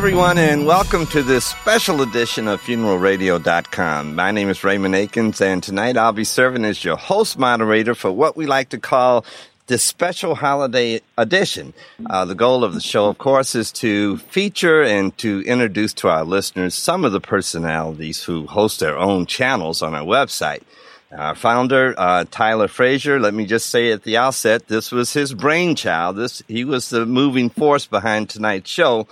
Everyone, and welcome to this special edition of FuneralRadio.com. My name is Raymond Aikens, and tonight I'll be serving as your host moderator for what we like to call this special holiday edition. Uh, the goal of the show, of course, is to feature and to introduce to our listeners some of the personalities who host their own channels on our website. Our founder, uh, Tyler Fraser, let me just say at the outset, this was his brainchild. This, he was the moving force behind tonight's show.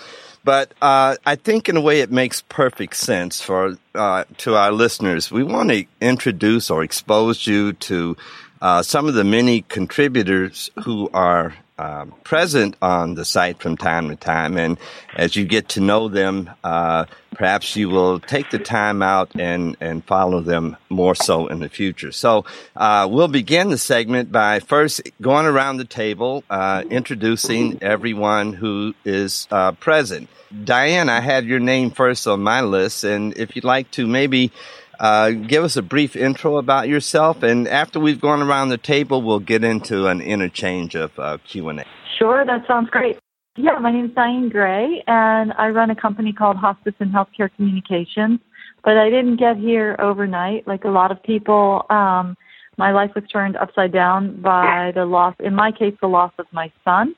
But uh, I think, in a way, it makes perfect sense for uh, to our listeners. We want to introduce or expose you to uh, some of the many contributors who are um, present on the site from time to time. And as you get to know them, uh, perhaps you will take the time out and, and follow them more so in the future. So uh, we'll begin the segment by first going around the table, uh, introducing everyone who is uh, present. Dianne, I had your name first on my list, and if you'd like to maybe uh, give us a brief intro about yourself, and after we've gone around the table, we'll get into an interchange of uh, Q and A. Sure, that sounds great. Yeah, my name is Dianne Gray, and I run a company called Hospice and Healthcare Communications. But I didn't get here overnight, like a lot of people. Um, my life was turned upside down by the loss, in my case, the loss of my son.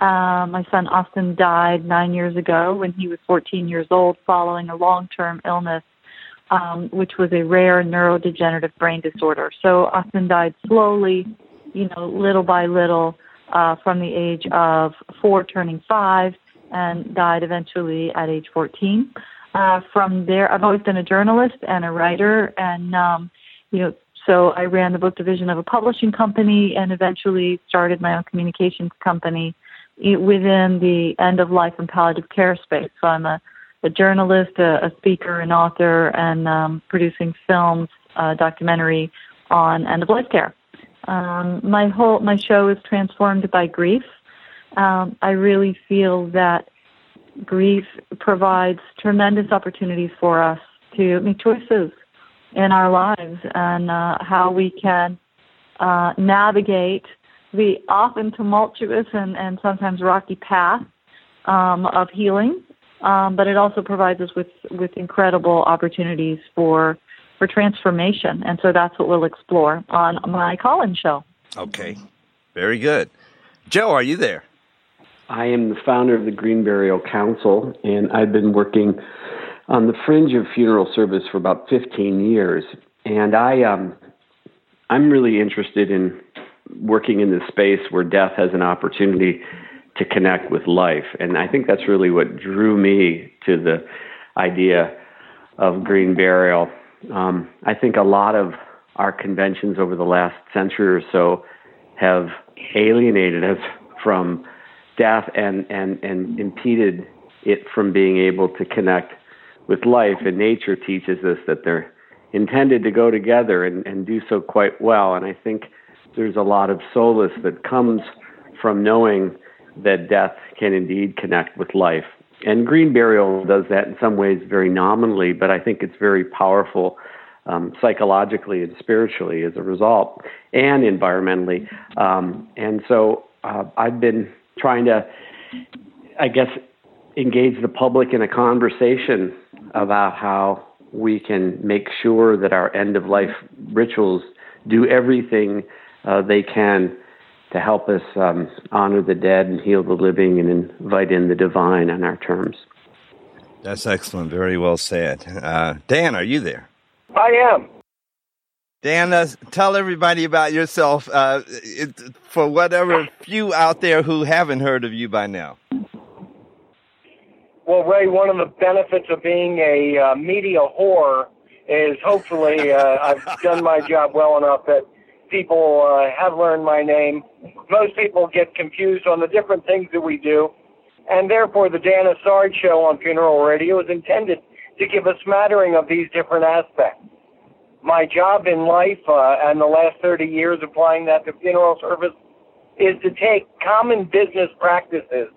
Uh, my son Austin died nine years ago when he was 14 years old following a long-term illness um, which was a rare neurodegenerative brain disorder. So Austin died slowly, you know, little by little, uh, from the age of four turning five, and died eventually at age 14. Uh, from there, I've always been a journalist and a writer, and um, you know, so I ran the book division of a publishing company, and eventually started my own communications company within the end of life and palliative care space. So I'm a a journalist, a, a speaker, an author, and um, producing films, uh, documentary on end of life care. Um, my whole my show is transformed by grief. Um, I really feel that grief provides tremendous opportunities for us to make choices in our lives and uh, how we can uh, navigate the often tumultuous and, and sometimes rocky path um, of healing um, but it also provides us with with incredible opportunities for for transformation, and so that's what we'll explore on my call-in show. Okay, very good. Joe, are you there? I am the founder of the Green Burial Council, and I've been working on the fringe of funeral service for about 15 years. And I, um, I'm really interested in working in this space where death has an opportunity to connect with life. And I think that's really what drew me to the idea of green burial. Um, I think a lot of our conventions over the last century or so have alienated us from death and, and, and impeded it from being able to connect with life. And nature teaches us that they're intended to go together and, and do so quite well. And I think there's a lot of solace that comes from knowing that death can indeed connect with life. And green burial does that in some ways very nominally, but I think it's very powerful um, psychologically and spiritually as a result, and environmentally. Um, and so uh, I've been trying to, I guess, engage the public in a conversation about how we can make sure that our end of life rituals do everything uh, they can to help us um, honor the dead and heal the living and invite in the divine on our terms. That's excellent. Very well said. Uh, Dan, are you there? I am. Dan, uh, tell everybody about yourself uh, it, for whatever few out there who haven't heard of you by now. Well, Ray, one of the benefits of being a uh, media whore is hopefully uh, I've done my job well enough that people uh, have learned my name. Most people get confused on the different things that we do, and therefore the Dan Isard show on funeral radio is intended to give a smattering of these different aspects. My job in life uh, and the last 30 years applying that to funeral service is to take common business practices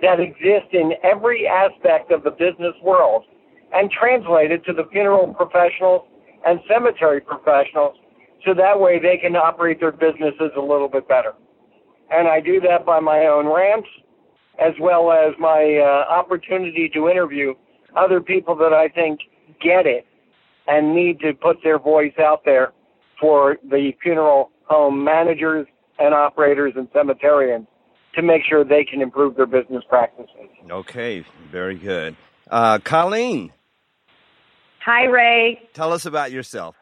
that exist in every aspect of the business world and translate it to the funeral professionals and cemetery professionals so that way they can operate their businesses a little bit better. And I do that by my own rants as well as my uh, opportunity to interview other people that I think get it and need to put their voice out there for the funeral home managers and operators and cemeterians to make sure they can improve their business practices. Okay, very good. Uh, Coleen. Hi, Ray. Tell us about yourself.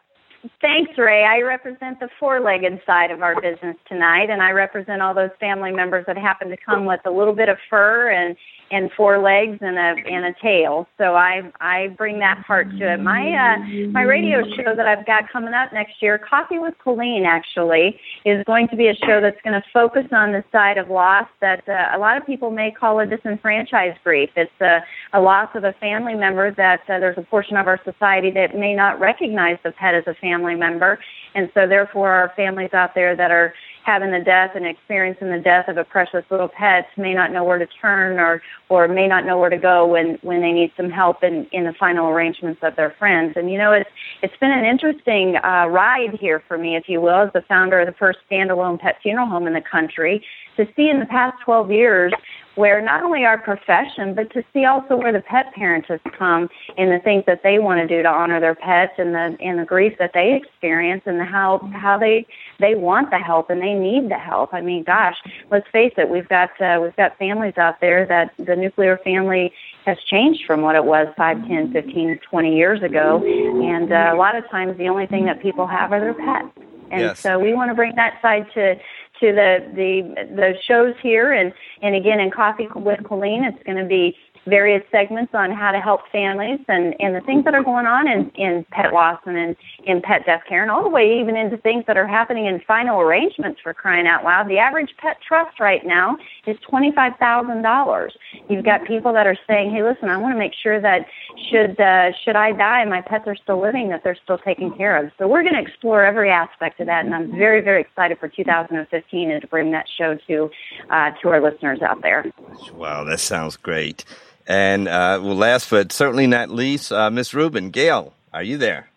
Thanks, Ray. I represent the four legged side of our business tonight, and I represent all those family members that happen to come with a little bit of fur and and four legs and a and a tail. So I I bring that part to it. My uh, my radio show that I've got coming up next year, Coffee with Coleen, actually is going to be a show that's going to focus on the side of loss that uh, a lot of people may call a disenfranchised grief. It's a, a loss of a family member that uh, there's a portion of our society that may not recognize the pet as a family member, and so therefore our families out there that are having the death and experiencing the death of a precious little pet may not know where to turn or or may not know where to go when when they need some help in in the final arrangements of their friends. And you know it's it's been an interesting uh ride here for me if you will as the founder of the first standalone pet funeral home in the country. To see in the past 12 years where not only our profession, but to see also where the pet parents have come in the things that they want to do to honor their pets and the and the grief that they experience and the how how they they want the help and they need the help. I mean, gosh, let's face it, we've got uh, we've got families out there that the nuclear family has changed from what it was 5, 10, 15, 20 years ago. And uh, a lot of times the only thing that people have are their pets. And Yes. so we want to bring that side to to the the the shows here. And and again in coffee with Coleen it's going to be various segments on how to help families and and the things that are going on in in pet loss and in in pet death care and all the way even into things that are happening in final arrangements for crying out loud. The average pet trust right now is twenty five thousand dollars. You've got people that are saying hey listen i want to make sure that should uh, should i die and my pets are still living that they're still taken care of. So we're going to explore every aspect of that and i'm very very excited for 2015 and to bring that show to uh, to our listeners out there. Wow, that sounds great. And uh, well, last but certainly not least, uh, Miss Rubin, Gail, are you there?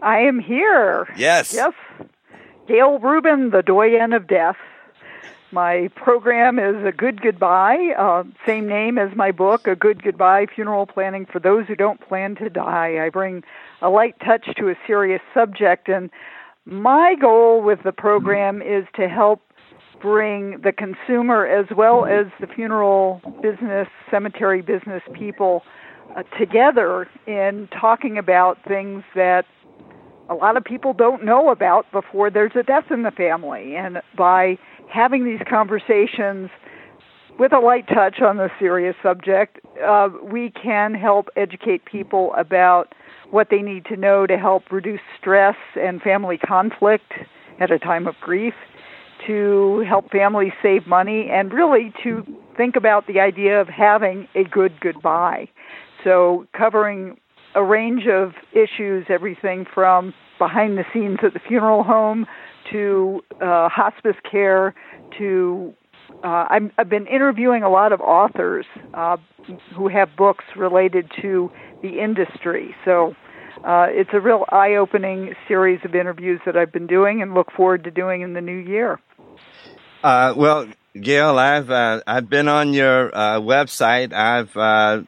I am here. Yes. Yes. Gail Rubin, the doyen of death. My program is A Good Goodbye, uh, same name as my book, A Good Goodbye Funeral Planning for Those Who Don't Plan to Die. I bring a light touch to a serious subject, and my goal with the program is to help bring the consumer as well as the funeral business, cemetery business people uh, together in talking about things that a lot of people don't know about before there's a death in the family. And by having these conversations with a light touch on the serious subject, uh, we can help educate people about what they need to know to help reduce stress and family conflict at a time of grief, to help families save money, and really to think about the idea of having a good goodbye. So, covering a range of issues, everything from behind the scenes at the funeral home to uh, hospice care to uh, I'm, I've been interviewing a lot of authors uh, who have books related to the industry. So uh, it's a real eye opening series of interviews that I've been doing and look forward to doing in the new year. Uh, well, Gail, I've uh, I've been on your uh, website. I've uh,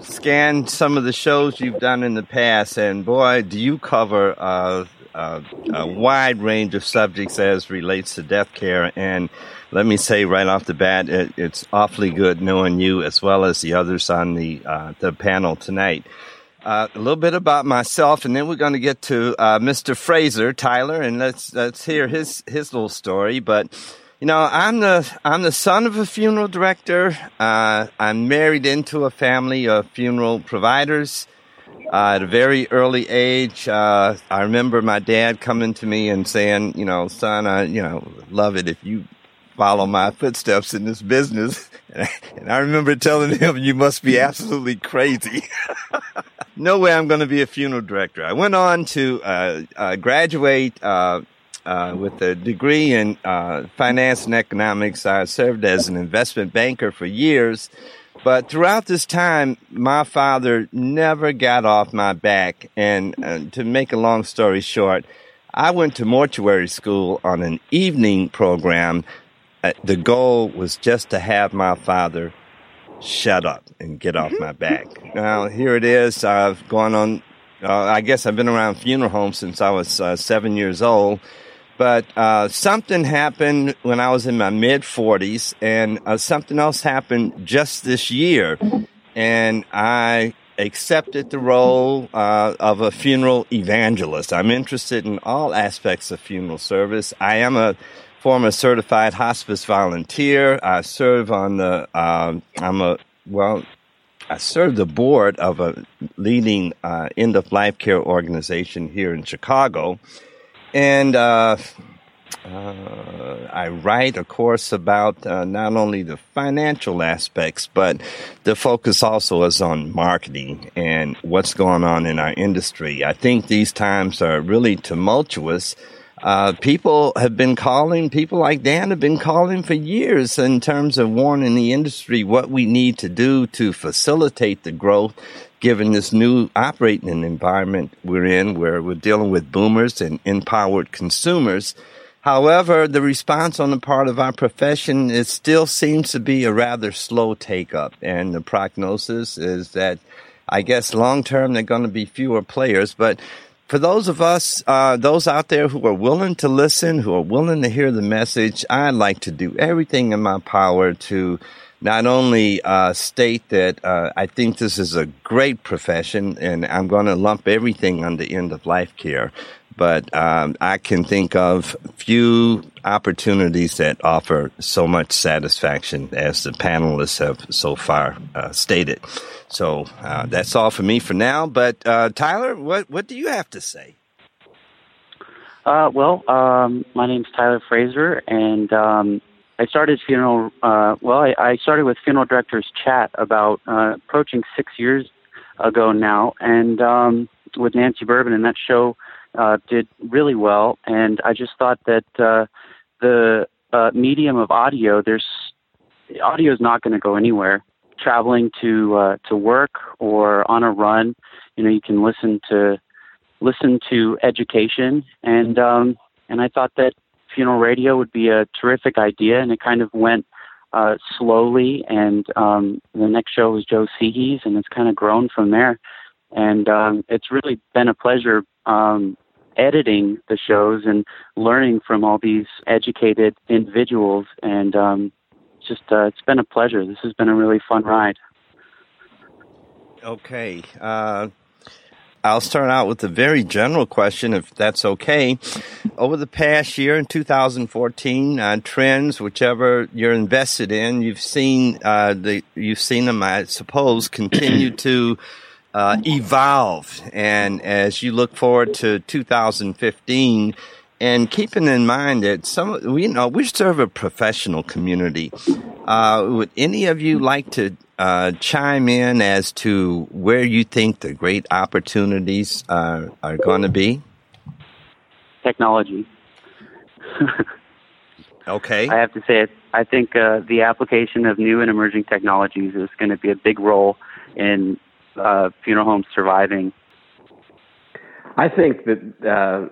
scanned some of the shows you've done in the past, and boy, do you cover uh, uh, a wide range of subjects as relates to death care. And let me say right off the bat, it, it's awfully good knowing you as well as the others on the the panel tonight. Uh, a little bit about myself, and then we're going to get to uh, Mr. Fraser Tyler, and let's let's hear his his little story. But you know, I'm the I'm the son of a funeral director. Uh, I'm married into a family of funeral providers. Uh, at a very early age, uh, I remember my dad coming to me and saying, "You know, son, I you know love it if you follow my footsteps in this business." And I remember telling him, "You must be absolutely crazy." no way I'm going to be a funeral director. I went on to uh, uh, graduate uh, uh, with a degree in uh, finance and economics. I served as an investment banker for years. But throughout this time, my father never got off my back. And uh, to make a long story short, I went to mortuary school on an evening program. The goal was just to have my father shut up and get off my back. Now, here it is. I've gone on, uh, I guess I've been around funeral homes since I was uh, seven years old. But uh, something happened when I was in my mid 40s, and uh, something else happened just this year. And I accepted the role uh, of a funeral evangelist. I'm interested in all aspects of funeral service. I am a former certified hospice volunteer. I serve on the, uh, I'm a, well, I serve the board of a leading uh, end of life care organization here in Chicago. And uh, uh, I write, of course, about uh, not only the financial aspects, but the focus also is on marketing and what's going on in our industry. I think these times are really tumultuous. Uh, people have been calling, people like Dan have been calling for years in terms of warning the industry what we need to do to facilitate the growth given this new operating environment we're in where we're dealing with boomers and empowered consumers. However, the response on the part of our profession it still seems to be a rather slow take up, and the prognosis is that I guess long term there are going to be fewer players, but for those of us, uh, those out there who are willing to listen, who are willing to hear the message, I'd like to do everything in my power to not only uh, state that uh, I think this is a great profession, and I'm going to lump everything under end of life care, but um, I can think of few opportunities that offer so much satisfaction as the panelists have so far uh, stated. So uh, that's all for me for now. But uh, Tyler, what what do you have to say? Uh, well, um, my name's Tyler Fraser, and um, I started funeral. Uh, well, I, I, started with Funeral Directors Chat about uh, approaching six years ago now, and um, with Nancy Burban, and that show uh, did really well, and I just thought that uh, the uh, medium of audio, there's audio is not going to go anywhere. Traveling to uh, to work or on a run, you know, you can listen to listen to education, and um, and I thought that funeral radio would be a terrific idea, and it kind of went uh, slowly. And um, the next show was Joe Sehee's, and it's kind of grown from there. And um, it's really been a pleasure um, editing the shows and learning from all these educated individuals. And um, just uh, it's been a pleasure. This has been a really fun ride. Okay. Uh, I'll start out with a very general question, if that's okay. Over the past year in 2014, uh, trends, whichever you're invested in, you've seen uh, the you've seen them, I suppose, continue to uh, evolve. And as you look forward to 2015, and keeping in mind that some, we you know, we serve a professional community. Uh, would any of you like to uh, chime in as to where you think the great opportunities uh, are going to be? Technology. okay. I have to say it. I think uh, the application of new and emerging technologies is going to be a big role in uh, funeral homes surviving? I think that uh,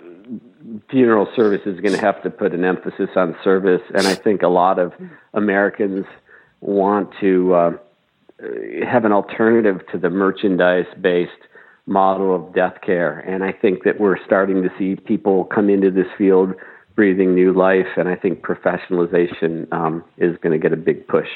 funeral service is going to have to put an emphasis on service, and I think a lot of Americans want to uh, have an alternative to the merchandise-based model of death care. And I think that we're starting to see people come into this field breathing new life, and I think professionalization um, is going to get a big push.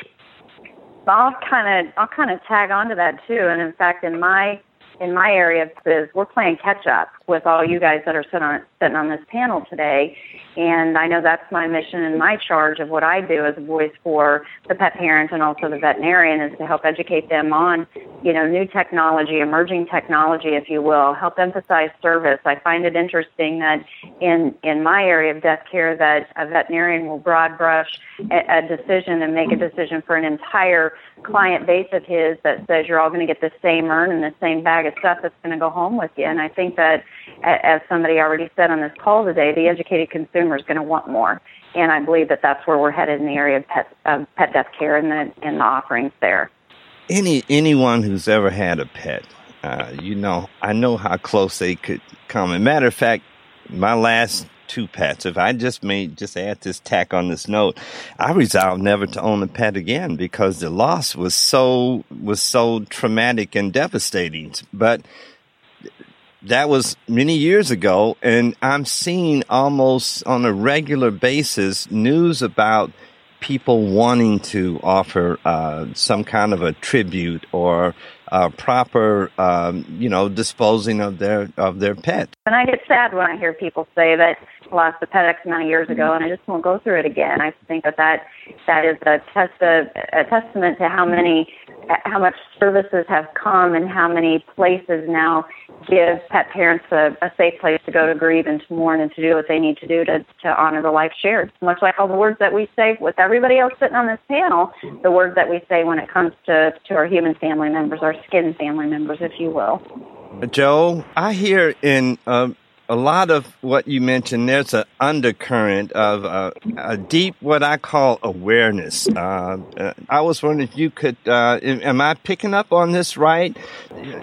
I'll kind of I'll kind of tag onto that too. And in fact, in my in my area of biz, we're playing catch up with all you guys that are sitting on sitting on this panel today. And I know that's my mission and my charge of what I do as a voice for the pet parent and also the veterinarian is to help educate them on, you know, new technology, emerging technology, if you will, help emphasize service. I find it interesting that in in my area of death care that a veterinarian will broad brush a, a decision and make a decision for an entire client base of his that says you're all going to get the same urn and the same bag of stuff that's going to go home with you. And I think that as somebody already said on this call today, the educated consumer is going to want more. And I believe that that's where we're headed in the area of pet, pet death care and the, and the offerings there. Any anyone who's ever had a pet, uh, you know, I know how close they could come. As matter of fact, my last two pets. If I just made just add this tack on this note, I resolved never to own a pet again because the loss was so was so traumatic and devastating. But that was many years ago, and I'm seeing almost on a regular basis news about people wanting to offer uh, some kind of a tribute or uh, proper, um, you know, disposing of their of their pet. And I get sad when I hear people say that lost a pet X amount of years ago, and I just won't go through it again. I think that that, that is a, test, a, a testament to how many, how much services have come, and how many places now give pet parents a, a safe place to go to grieve and to mourn and to do what they need to do to to honor the life shared. Much like all the words that we say with everybody else sitting on this panel, the words that we say when it comes to to our human family members, our skin family members, if you will. Joe, I hear in uh, a lot of what you mentioned, there's an undercurrent of uh, a deep, what I call awareness. Uh, uh, I was wondering if you could, uh, am I picking up on this right?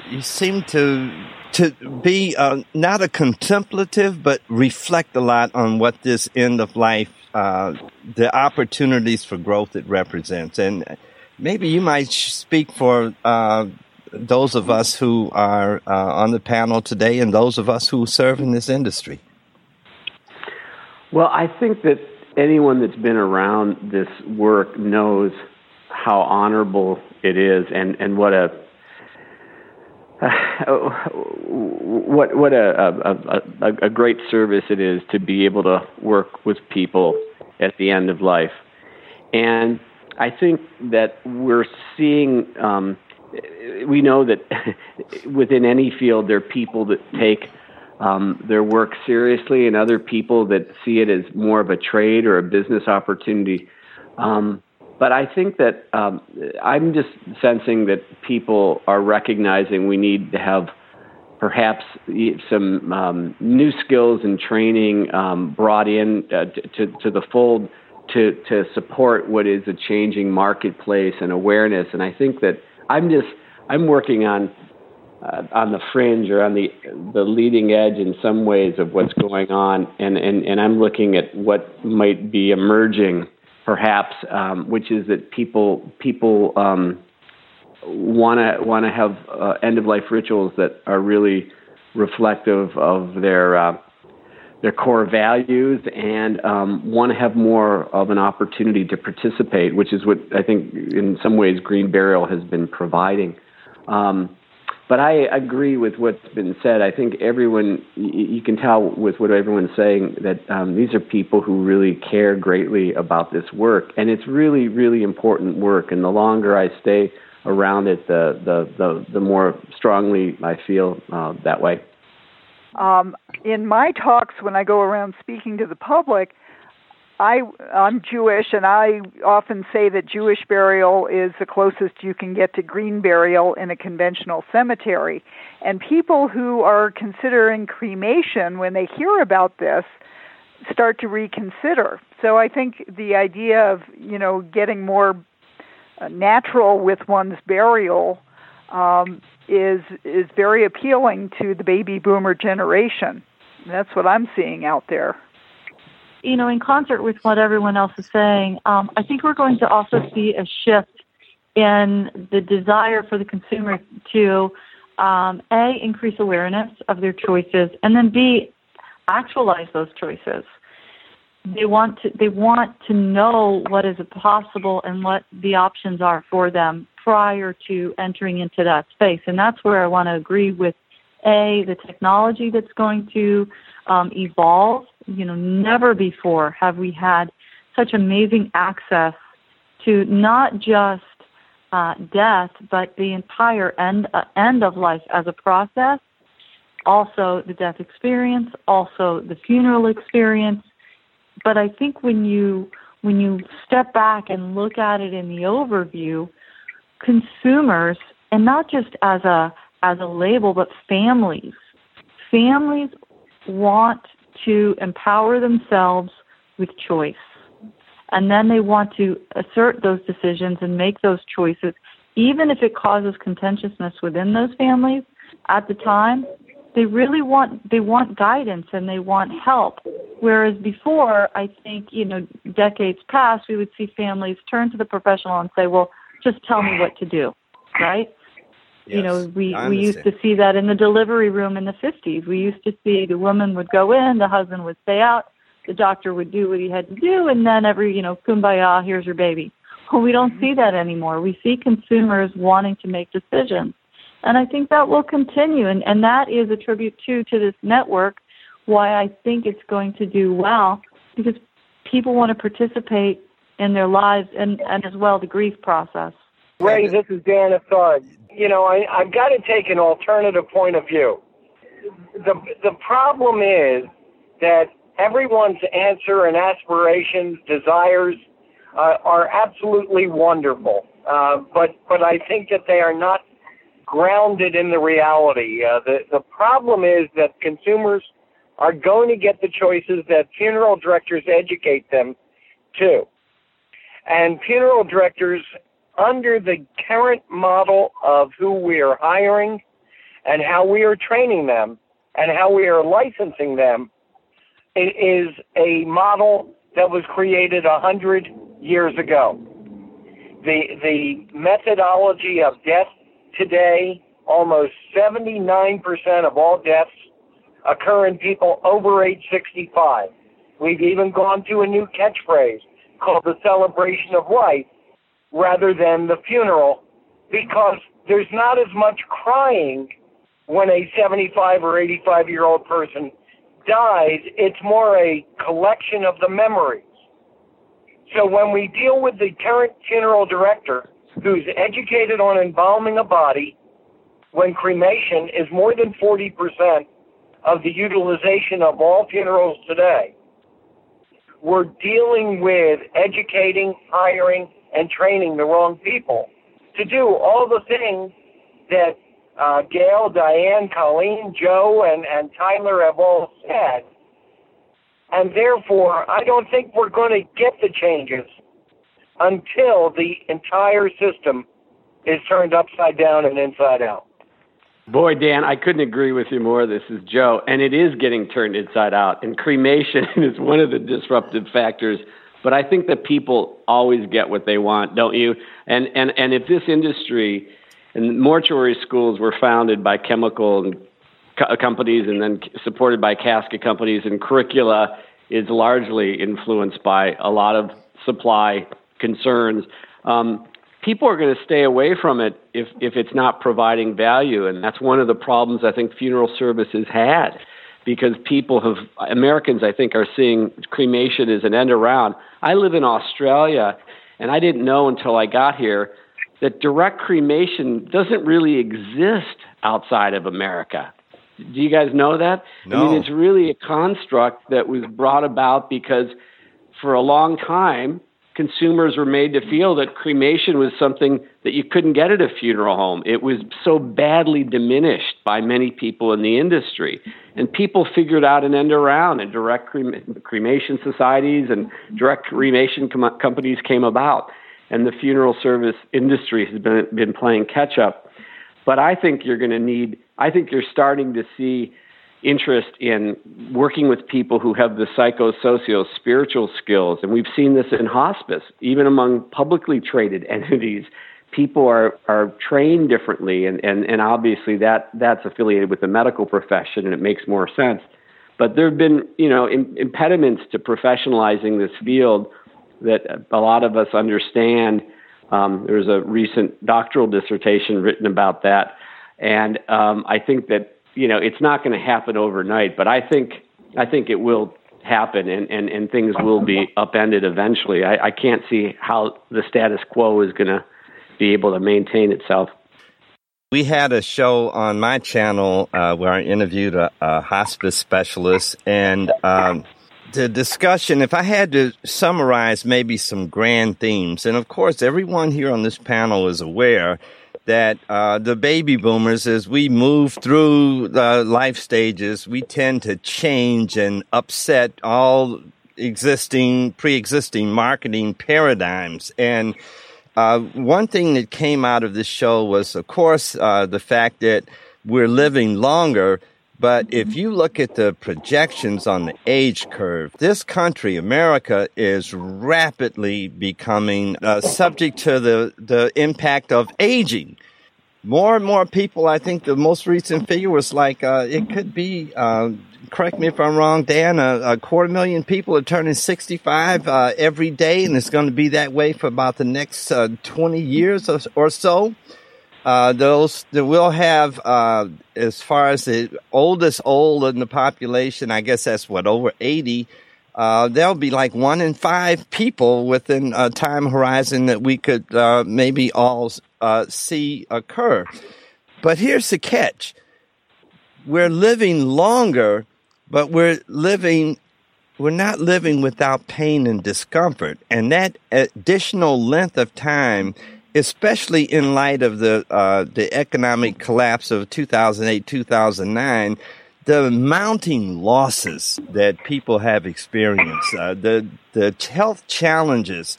You seem to to be uh, not a contemplative, but reflect a lot on what this end of life, uh, the opportunities for growth it represents, and maybe you might speak for those of us who are uh, on the panel today and those of us who serve in this industry? Well, I think that anyone that's been around this work knows how honorable it is and, and what a uh, what what a, a, a, a great service it is to be able to work with people at the end of life, and I think that we're seeing um, we know that within any field there are people that take um, their work seriously and other people that see it as more of a trade or a business opportunity. Um, but I think that um, I'm just sensing that people are recognizing we need to have perhaps some um, new skills and training um, brought in uh, to, to the fold to, to support what is a changing marketplace and awareness. And I think that I'm just I'm working on uh, on the fringe or on the the leading edge in some ways of what's going on, and and and I'm looking at what might be emerging, perhaps, um, which is that people people want to want to have uh, end of life rituals that are really reflective of their uh, their core values and um, want to have more of an opportunity to participate, which is what I think in some ways Green Burial has been providing. Um, but I agree with what's been said. I think everyone, you can tell with what everyone's saying, that um, these are people who really care greatly about this work. And it's really, really important work. And the longer I stay around it, the, the, the, the more strongly I feel uh, that way. Um, in my talks, when I go around speaking to the public, I I'm Jewish, and I often say that Jewish burial is the closest you can get to green burial in a conventional cemetery. And people who are considering cremation, when they hear about this, start to reconsider. So I think the idea of you know getting more uh, natural with one's burial um, is is very appealing to the baby boomer generation. That's what I'm seeing out there. You know, in concert with what everyone else is saying, um, I think we're going to also see a shift in the desire for the consumer to um, a increase awareness of their choices, and then b actualize those choices. They want to they want to know what is possible and what the options are for them prior to entering into that space. And that's where I want to agree with A, the technology that's going to um, evolve. You know, never before have we had such amazing access to not just uh, death, but the entire end, uh, end of life as a process. Also, the death experience, also the funeral experience. But I think when you when you step back and look at it in the overview, consumers, and not just as a as a label, but families. Families want to empower themselves with choice. And then they want to assert those decisions and make those choices, even if it causes contentiousness within those families at the time. They really want they want guidance and they want help Whereas before, I think, you know, decades past, we would see families turn to the professional and say, well, just tell me what to do, right? Yes, you know, we, we used to see that in the delivery room in the 50s. We used to see the woman would go in, the husband would stay out, the doctor would do what he had to do, and then every, you know, kumbaya, here's your baby. Well, we don't mm-hmm. see that anymore. We see consumers wanting to make decisions. And I think that will continue. And, and that is a tribute, too, to this network, why I think it's going to do well, because people want to participate in their lives and, and as well the grief process. Ray, this is Dan Isard. You know, I, I've got to take an alternative point of view. The the problem is that everyone's answer and aspirations, desires, uh, are absolutely wonderful, uh, but but I think that they are not grounded in the reality. Uh, the the problem is that consumers are going to get the choices that funeral directors educate them to, and funeral directors under the current model of who we are hiring and how we are training them and how we are licensing them it is a model that was created a hundred years ago. The the methodology of death today, almost 79% of all deaths occur in people over age 65. We've even gone to a new catchphrase called the celebration of life rather than the funeral because there's not as much crying when a 75 or 85 year old person dies. It's more a collection of the memories. So when we deal with the current funeral director who's educated on embalming a body, when cremation is more than 40% of the utilization of all funerals today, we're dealing with educating, hiring, and training the wrong people to do all the things that uh, Gail, Dianne, Coleen, Joe, and, and Tyler have all said. And therefore, I don't think we're going to get the changes until the entire system is turned upside down and inside out. Boy, Dan, I couldn't agree with you more. This is Joe, and it is getting turned inside out. And cremation is one of the disruptive factors. But I think that people always get what they want, don't you? And and and if this industry and mortuary schools were founded by chemical and co- companies and then supported by casket companies, and curricula is largely influenced by a lot of supply concerns. Um, people are going to stay away from it if if it's not providing value, and that's one of the problems I think funeral services had, because people have Americans I think are seeing cremation as an end around. I live in Australia, and I didn't know until I got here that direct cremation doesn't really exist outside of America. Do you guys know that? No. I mean, it's really a construct that was brought about because for a long time, consumers were made to feel that cremation was something that you couldn't get at a funeral home. It was so badly diminished by many people in the industry. And people figured out an end around, and direct crem- cremation societies and direct cremation com- companies came about. And the funeral service industry has been, been playing catch up. But I think you're going to need, I think you're starting to see interest in working with people who have the psychosocial spiritual skills. And we've seen this in hospice even among publicly traded entities. People are are trained differently and and and obviously that that's affiliated with the medical profession and it makes more sense. But there have been you know Im- impediments to professionalizing this field that a lot of us understand. Um, there was a recent doctoral dissertation written about that. And um, I think that you know it's not going to happen overnight, but I think I think it will happen, and and, and things will be upended eventually. I, I can't see how the status quo is going to be able to maintain itself. We had a show on my channel uh, where I interviewed a, a hospice specialist, and um, the discussion, if I had to summarize maybe some grand themes, and of course, everyone here on this panel is aware that uh, the baby boomers, as we move through the life stages, we tend to change and upset all existing, pre-existing marketing paradigms. And uh, one thing that came out of this show was, of course, uh, the fact that we're living longer, But if you look at the projections on the age curve, this country, America, is rapidly becoming uh, subject to the, the impact of aging. More and more people, I think the most recent figure was like, uh, it could be, uh, correct me if I'm wrong, Dan, a, a, quarter million people are turning 65 uh, every day, and it's going to be that way for about the next uh, 20 years or, or so. Uh, those that will have, uh, as far as the oldest old in the population, I guess that's what over eighty. Uh, there'll be like one in five people within a time horizon that we could uh, maybe all uh, see occur. But here's the catch: we're living longer, but we're living. We're not living without pain and discomfort, and that additional length of time especially in light of the uh, the economic collapse of 2008 2009 the mounting losses that people have experienced uh, the the health challenges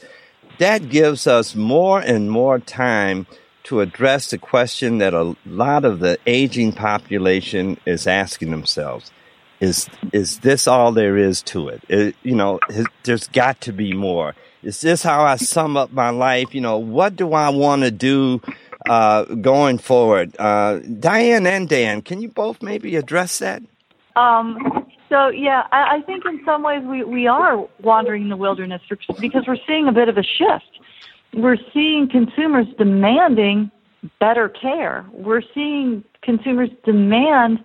that gives us more and more time to address the question that a lot of the aging population is asking themselves. Is is this all there is to it, it you know there's got to be more is this how I sum up my life? You know, what do I want to do uh, going forward? Uh, Dianne and Dan, can you both maybe address that? Um, so yeah, I, I think in some ways we, we are wandering in the wilderness because we're seeing a bit of a shift. We're seeing consumers demanding better care. We're seeing consumers demand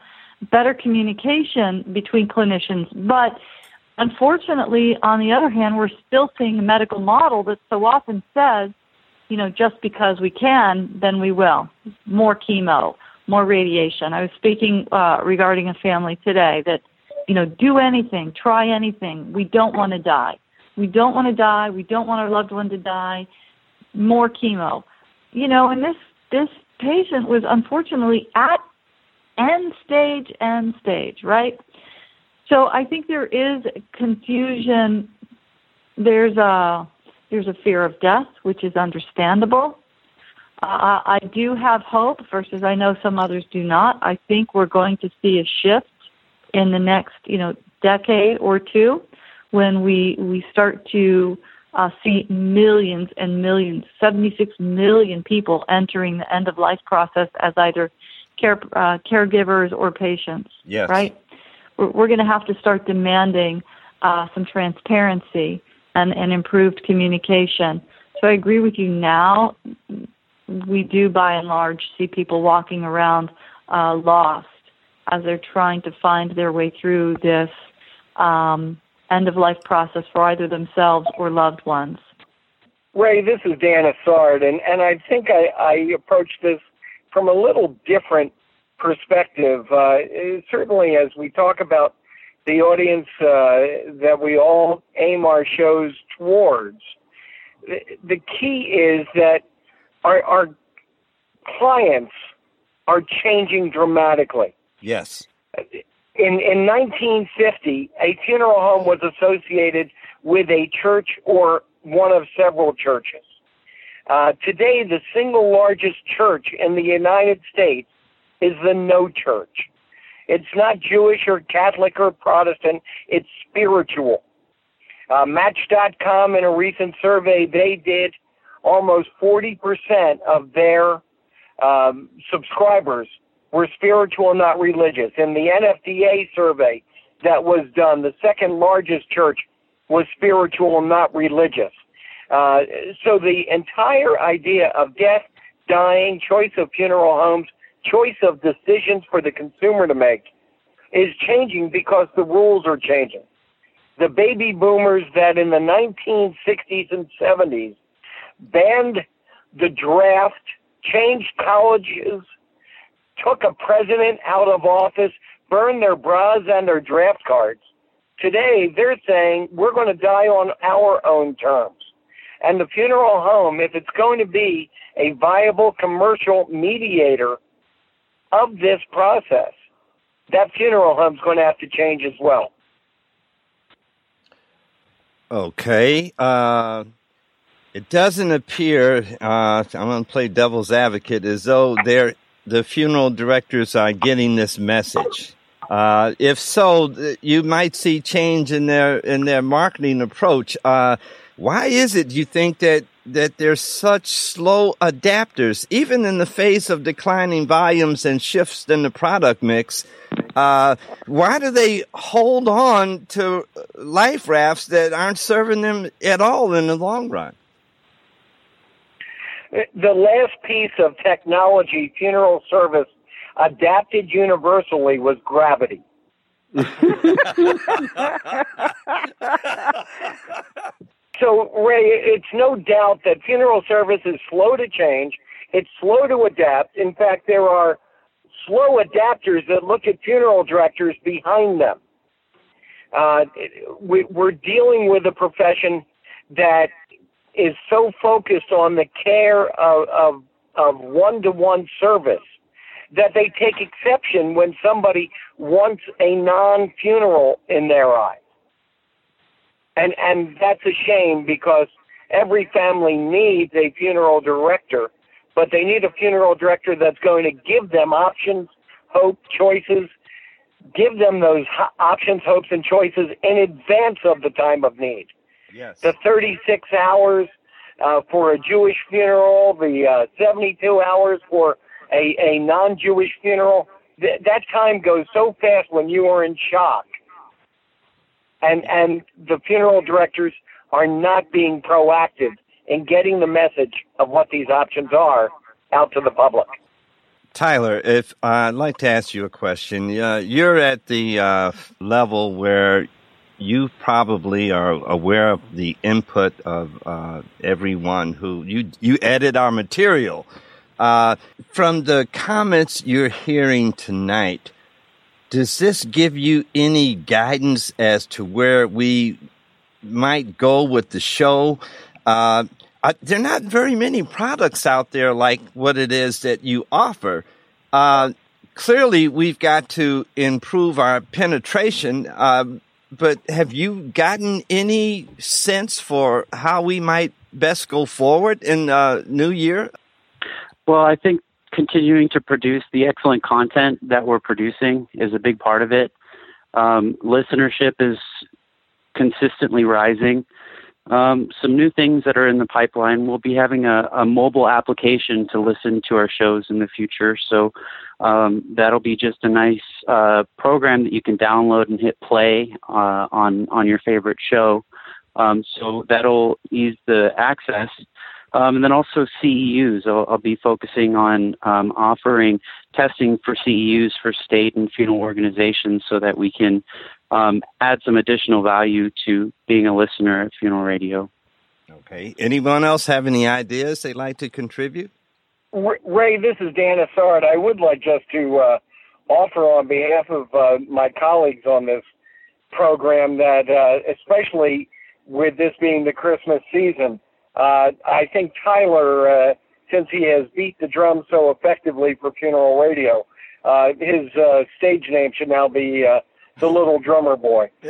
better communication between clinicians, but Unfortunately, on the other hand, we're still seeing a medical model that so often says, you know, just because we can, then we will. More chemo, more radiation. I was speaking uh, regarding a family today that, you know, do anything, try anything. We don't want to die. We don't want to die. We don't want our loved one to die. More chemo. You know, and this this patient was unfortunately at end stage, end stage, right? So I think there is confusion. There's a there's a fear of death, which is understandable. Uh, I do have hope, versus I know some others do not. I think we're going to see a shift in the next, you know, decade or two when we we start to uh, see millions and millions, 76 million people entering the end of life process as either care uh, caregivers or patients. Yes. Right we're, going to have to start demanding uh, some transparency and, and improved communication. So I agree with you now. We do, by and large, see people walking around uh, lost as they're trying to find their way through this um, end of life process for either themselves or loved ones. Ray, this is Dan Isard, and, and I think I, I approached this from a little different perspective. Uh, certainly, as we talk about the audience uh, that we all aim our shows towards, the key is that our, our clients are changing dramatically. Yes. In, in 1950, a funeral home was associated with a church or one of several churches. Uh, today, the single largest church in the United States is the no church. It's not Jewish or Catholic or Protestant, it's spiritual. Uh, Match.com, in a recent survey they did, almost 40% of their um, subscribers were spiritual, not religious. In the NFDA survey that was done, the second largest church was spiritual, not religious. Uh, so the entire idea of death, dying, choice of funeral homes choice of decisions for the consumer to make is changing because the rules are changing. The baby boomers that in the 1960s and 70s banned the draft, changed colleges, took a president out of office, burned their bras and their draft cards. Today, they're saying we're going to die on our own terms. And the funeral home, if it's going to be a viable commercial mediator of this process, that funeral home's going to have to change as well. Okay. Uh, it doesn't appear, uh, I'm going to play devil's advocate, as though they're, the funeral directors are getting this message. Uh, if so, you might see change in their in their marketing approach. Uh, why is it you think that that they're such slow adapters, even in the face of declining volumes and shifts in the product mix? Uh, why do they hold on to life rafts that aren't serving them at all in the long run? The last piece of technology funeral service adapted universally was gravity. so, Ray, it's no doubt that funeral service is slow to change. It's slow to adapt. In fact, there are slow adapters that look at funeral directors behind them. Uh, we, we're dealing with a profession that is so focused on the care of, of, one-to-one service that they take exception when somebody wants a non-funeral in their eyes. And, and that's a shame because every family needs a funeral director, but they need a funeral director that's going to give them options, hope, choices, give them those ho- options, hopes, and choices in advance of the time of need. Yes. The 36 hours uh, for a Jewish funeral, the uh, 72 hours for a, a non-Jewish funeral, th- that time goes so fast when you are in shock. And, and the funeral directors are not being proactive in getting the message of what these options are out to the public. Tyler, if uh, I'd like to ask you a question, uh, you're at the uh, level where you probably are aware of the input of uh, everyone who you you edit our material. Uh, from the comments you're hearing tonight, does this give you any guidance as to where we might go with the show? Uh, uh, there are not very many products out there like what it is that you offer. Uh, clearly, we've got to improve our penetration. Uh, but have you gotten any sense for how we might best go forward in uh, New Year? Well, I think continuing to produce the excellent content that we're producing is a big part of it. Um, listenership is consistently rising. Um, some new things that are in the pipeline. We'll be having a, a, mobile application to listen to our shows in the future. So um, that'll be just a nice uh, program that you can download and hit play uh, on on your favorite show. Um, so that'll ease the access. Um, and then also CEUs. I'll, I'll be focusing on um, offering testing for CEUs for state and funeral organizations so that we can um, add some additional value to being a listener at funeral radio. Okay. Anyone else have any ideas they'd like to contribute? Ray, this is Dan Isard. I would like just to uh, offer on behalf of uh, my colleagues on this program that, uh, especially with this being the Christmas season, uh, I think Tyler, uh, since he has beat the drum so effectively for funeral radio, uh, his stage name should now be the little drummer boy.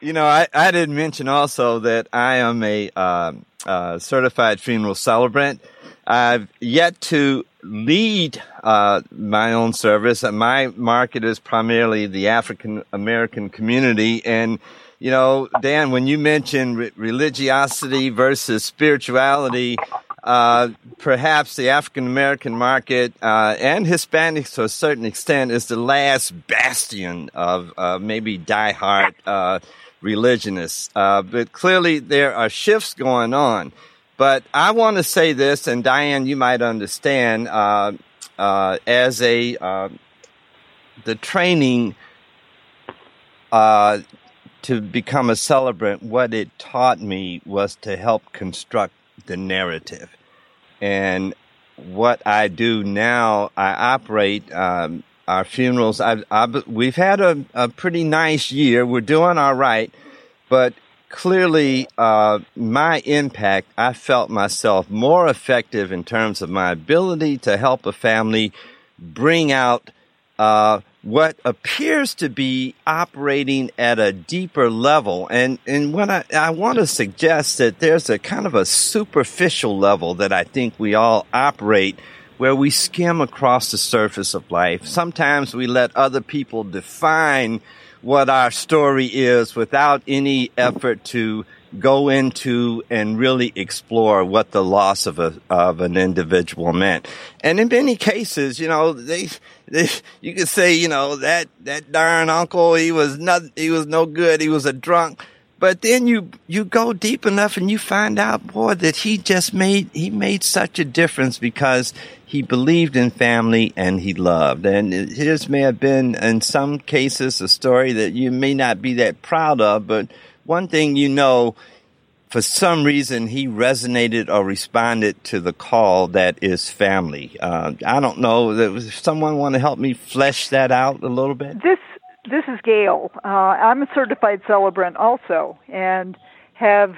you know, I, I didn't mention also that I am a um, uh, certified funeral celebrant. I've yet to lead uh, my own service. My market is primarily the African American community. And, you know, Dan, when you mentioned re- religiosity versus spirituality, uh, perhaps the African American market uh, and Hispanics to a certain extent is the last bastion of uh, maybe diehard uh, religionists. Uh, but clearly there are shifts going on. But I want to say this, and Dianne, you might understand, uh, as a the training to become a celebrant, what it taught me was to help construct the narrative. And what I do now, I operate um, our funerals. I, I, we've had a, a, pretty nice year. We're doing all right, but clearly, uh, my impact, I felt myself more effective in terms of my ability to help a family bring out uh, what appears to be operating at a deeper level. And, and what I, I want to suggest that there's a kind of a superficial level that I think we all operate where we skim across the surface of life. Sometimes we let other people define what our story is without any effort to go into and really explore what the loss of a of an individual meant. And in many cases, you know, they, they you could say, you know, that that darn uncle, he was not he was no good, he was a drunk. But then you you go deep enough and you find out, boy, that he just made he made such a difference because he believed in family and he loved. And his may have been in some cases a story that you may not be that proud of, but one thing you know, for some reason, he resonated or responded to the call that is family. Uh, I don't know. If someone want to help me flesh that out a little bit? This this is Gail. Uh, I'm a certified celebrant also, and have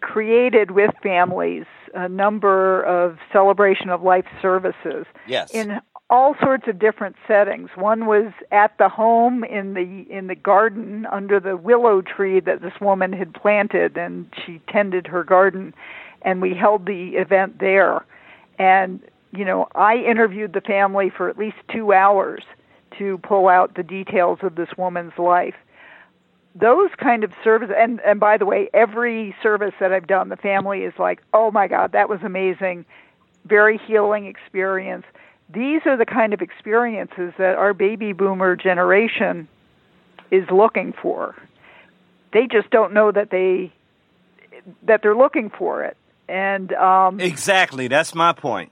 created with families a number of celebration of life services. Yes. In all sorts of different settings. One was at the home in the in the garden under the willow tree that this woman had planted and she tended her garden and we held the event there. And you know, I interviewed the family for at least 2 hours to pull out the details of this woman's life. Those kind of services, and and by the way, every service that I've done, the family is like, "Oh my God, that was amazing, very healing experience." These are the kind of experiences that our baby boomer generation is looking for. They just don't know that they that they're looking for it. And um, exactly, that's my point.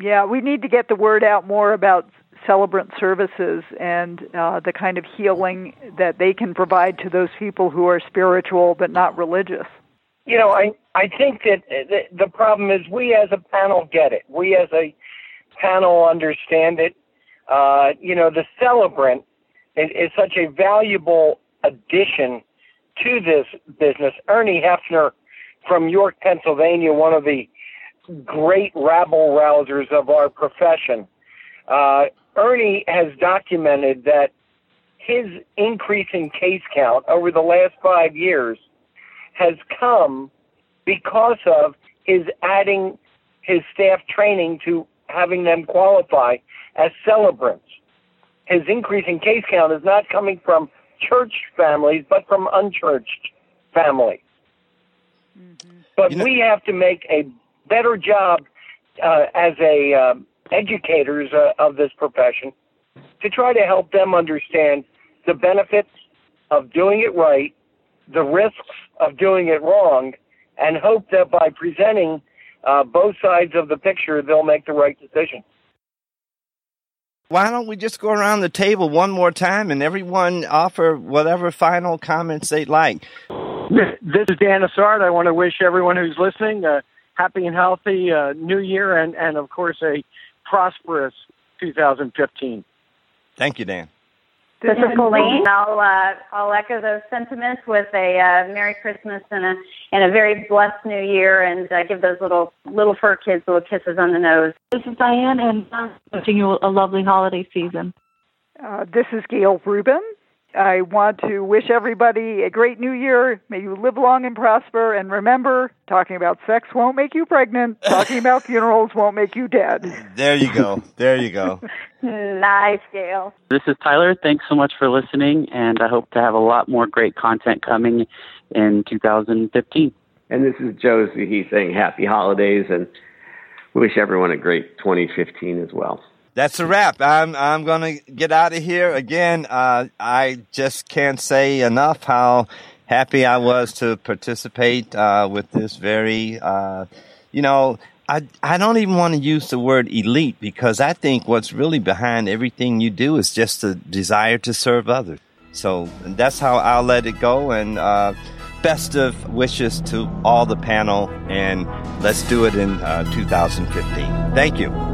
Yeah, we need to get the word out more about celebrant services and uh, the kind of healing that they can provide to those people who are spiritual but not religious. You know, I I think that the, the problem is we as a panel get it. We as a panel understand it. Uh, you know, the celebrant is, is such a valuable addition to this business. Ernie Heffner from York, Pennsylvania, one of the great rabble rousers of our profession. Uh, Ernie has documented that his increasing case count over the last five years has come because of his adding his staff training to having them qualify as celebrants. His increase in case count is not coming from church families, but from unchurched families. Mm-hmm. But you know, we have to make a better job uh, as a uh, educators uh, of this profession to try to help them understand the benefits of doing it right, the risks of doing it wrong, and hope that by presenting uh, both sides of the picture, they'll make the right decision. Why don't we just go around the table one more time and everyone offer whatever final comments they'd like? This is Dan Isard. I want to wish everyone who's listening a happy and healthy uh, new year and, and, of course, a prosperous 2015. Thank you, Dan. This is Coleen. I'll uh, I'll echo those sentiments with a uh, Merry Christmas and a and a very blessed New Year, and uh, give those little little fur kids little kisses on the nose. This is Dianne, and I'm wishing you a lovely holiday season. Uh, this is Gail Rubin. I want to wish everybody a great new year. May you live long and prosper. And remember, talking about sex won't make you pregnant. Talking about funerals won't make you dead. There you go. There you go. nice, Gail. This is Tyler. Thanks so much for listening. And I hope to have a lot more great content coming in 2015. And this is Joe Sehee. He's saying happy holidays and wish everyone a great 2015 as well that's a wrap. I'm I'm gonna get out of here again. Uh, I just can't say enough how happy I was to participate uh, with this very, uh, you know. I, I don't even want to use the word elite because I think what's really behind everything you do is just a desire to serve others. So that's how I'll let it go. And uh, best of wishes to all the panel. And let's do it in uh, 2015. Thank you.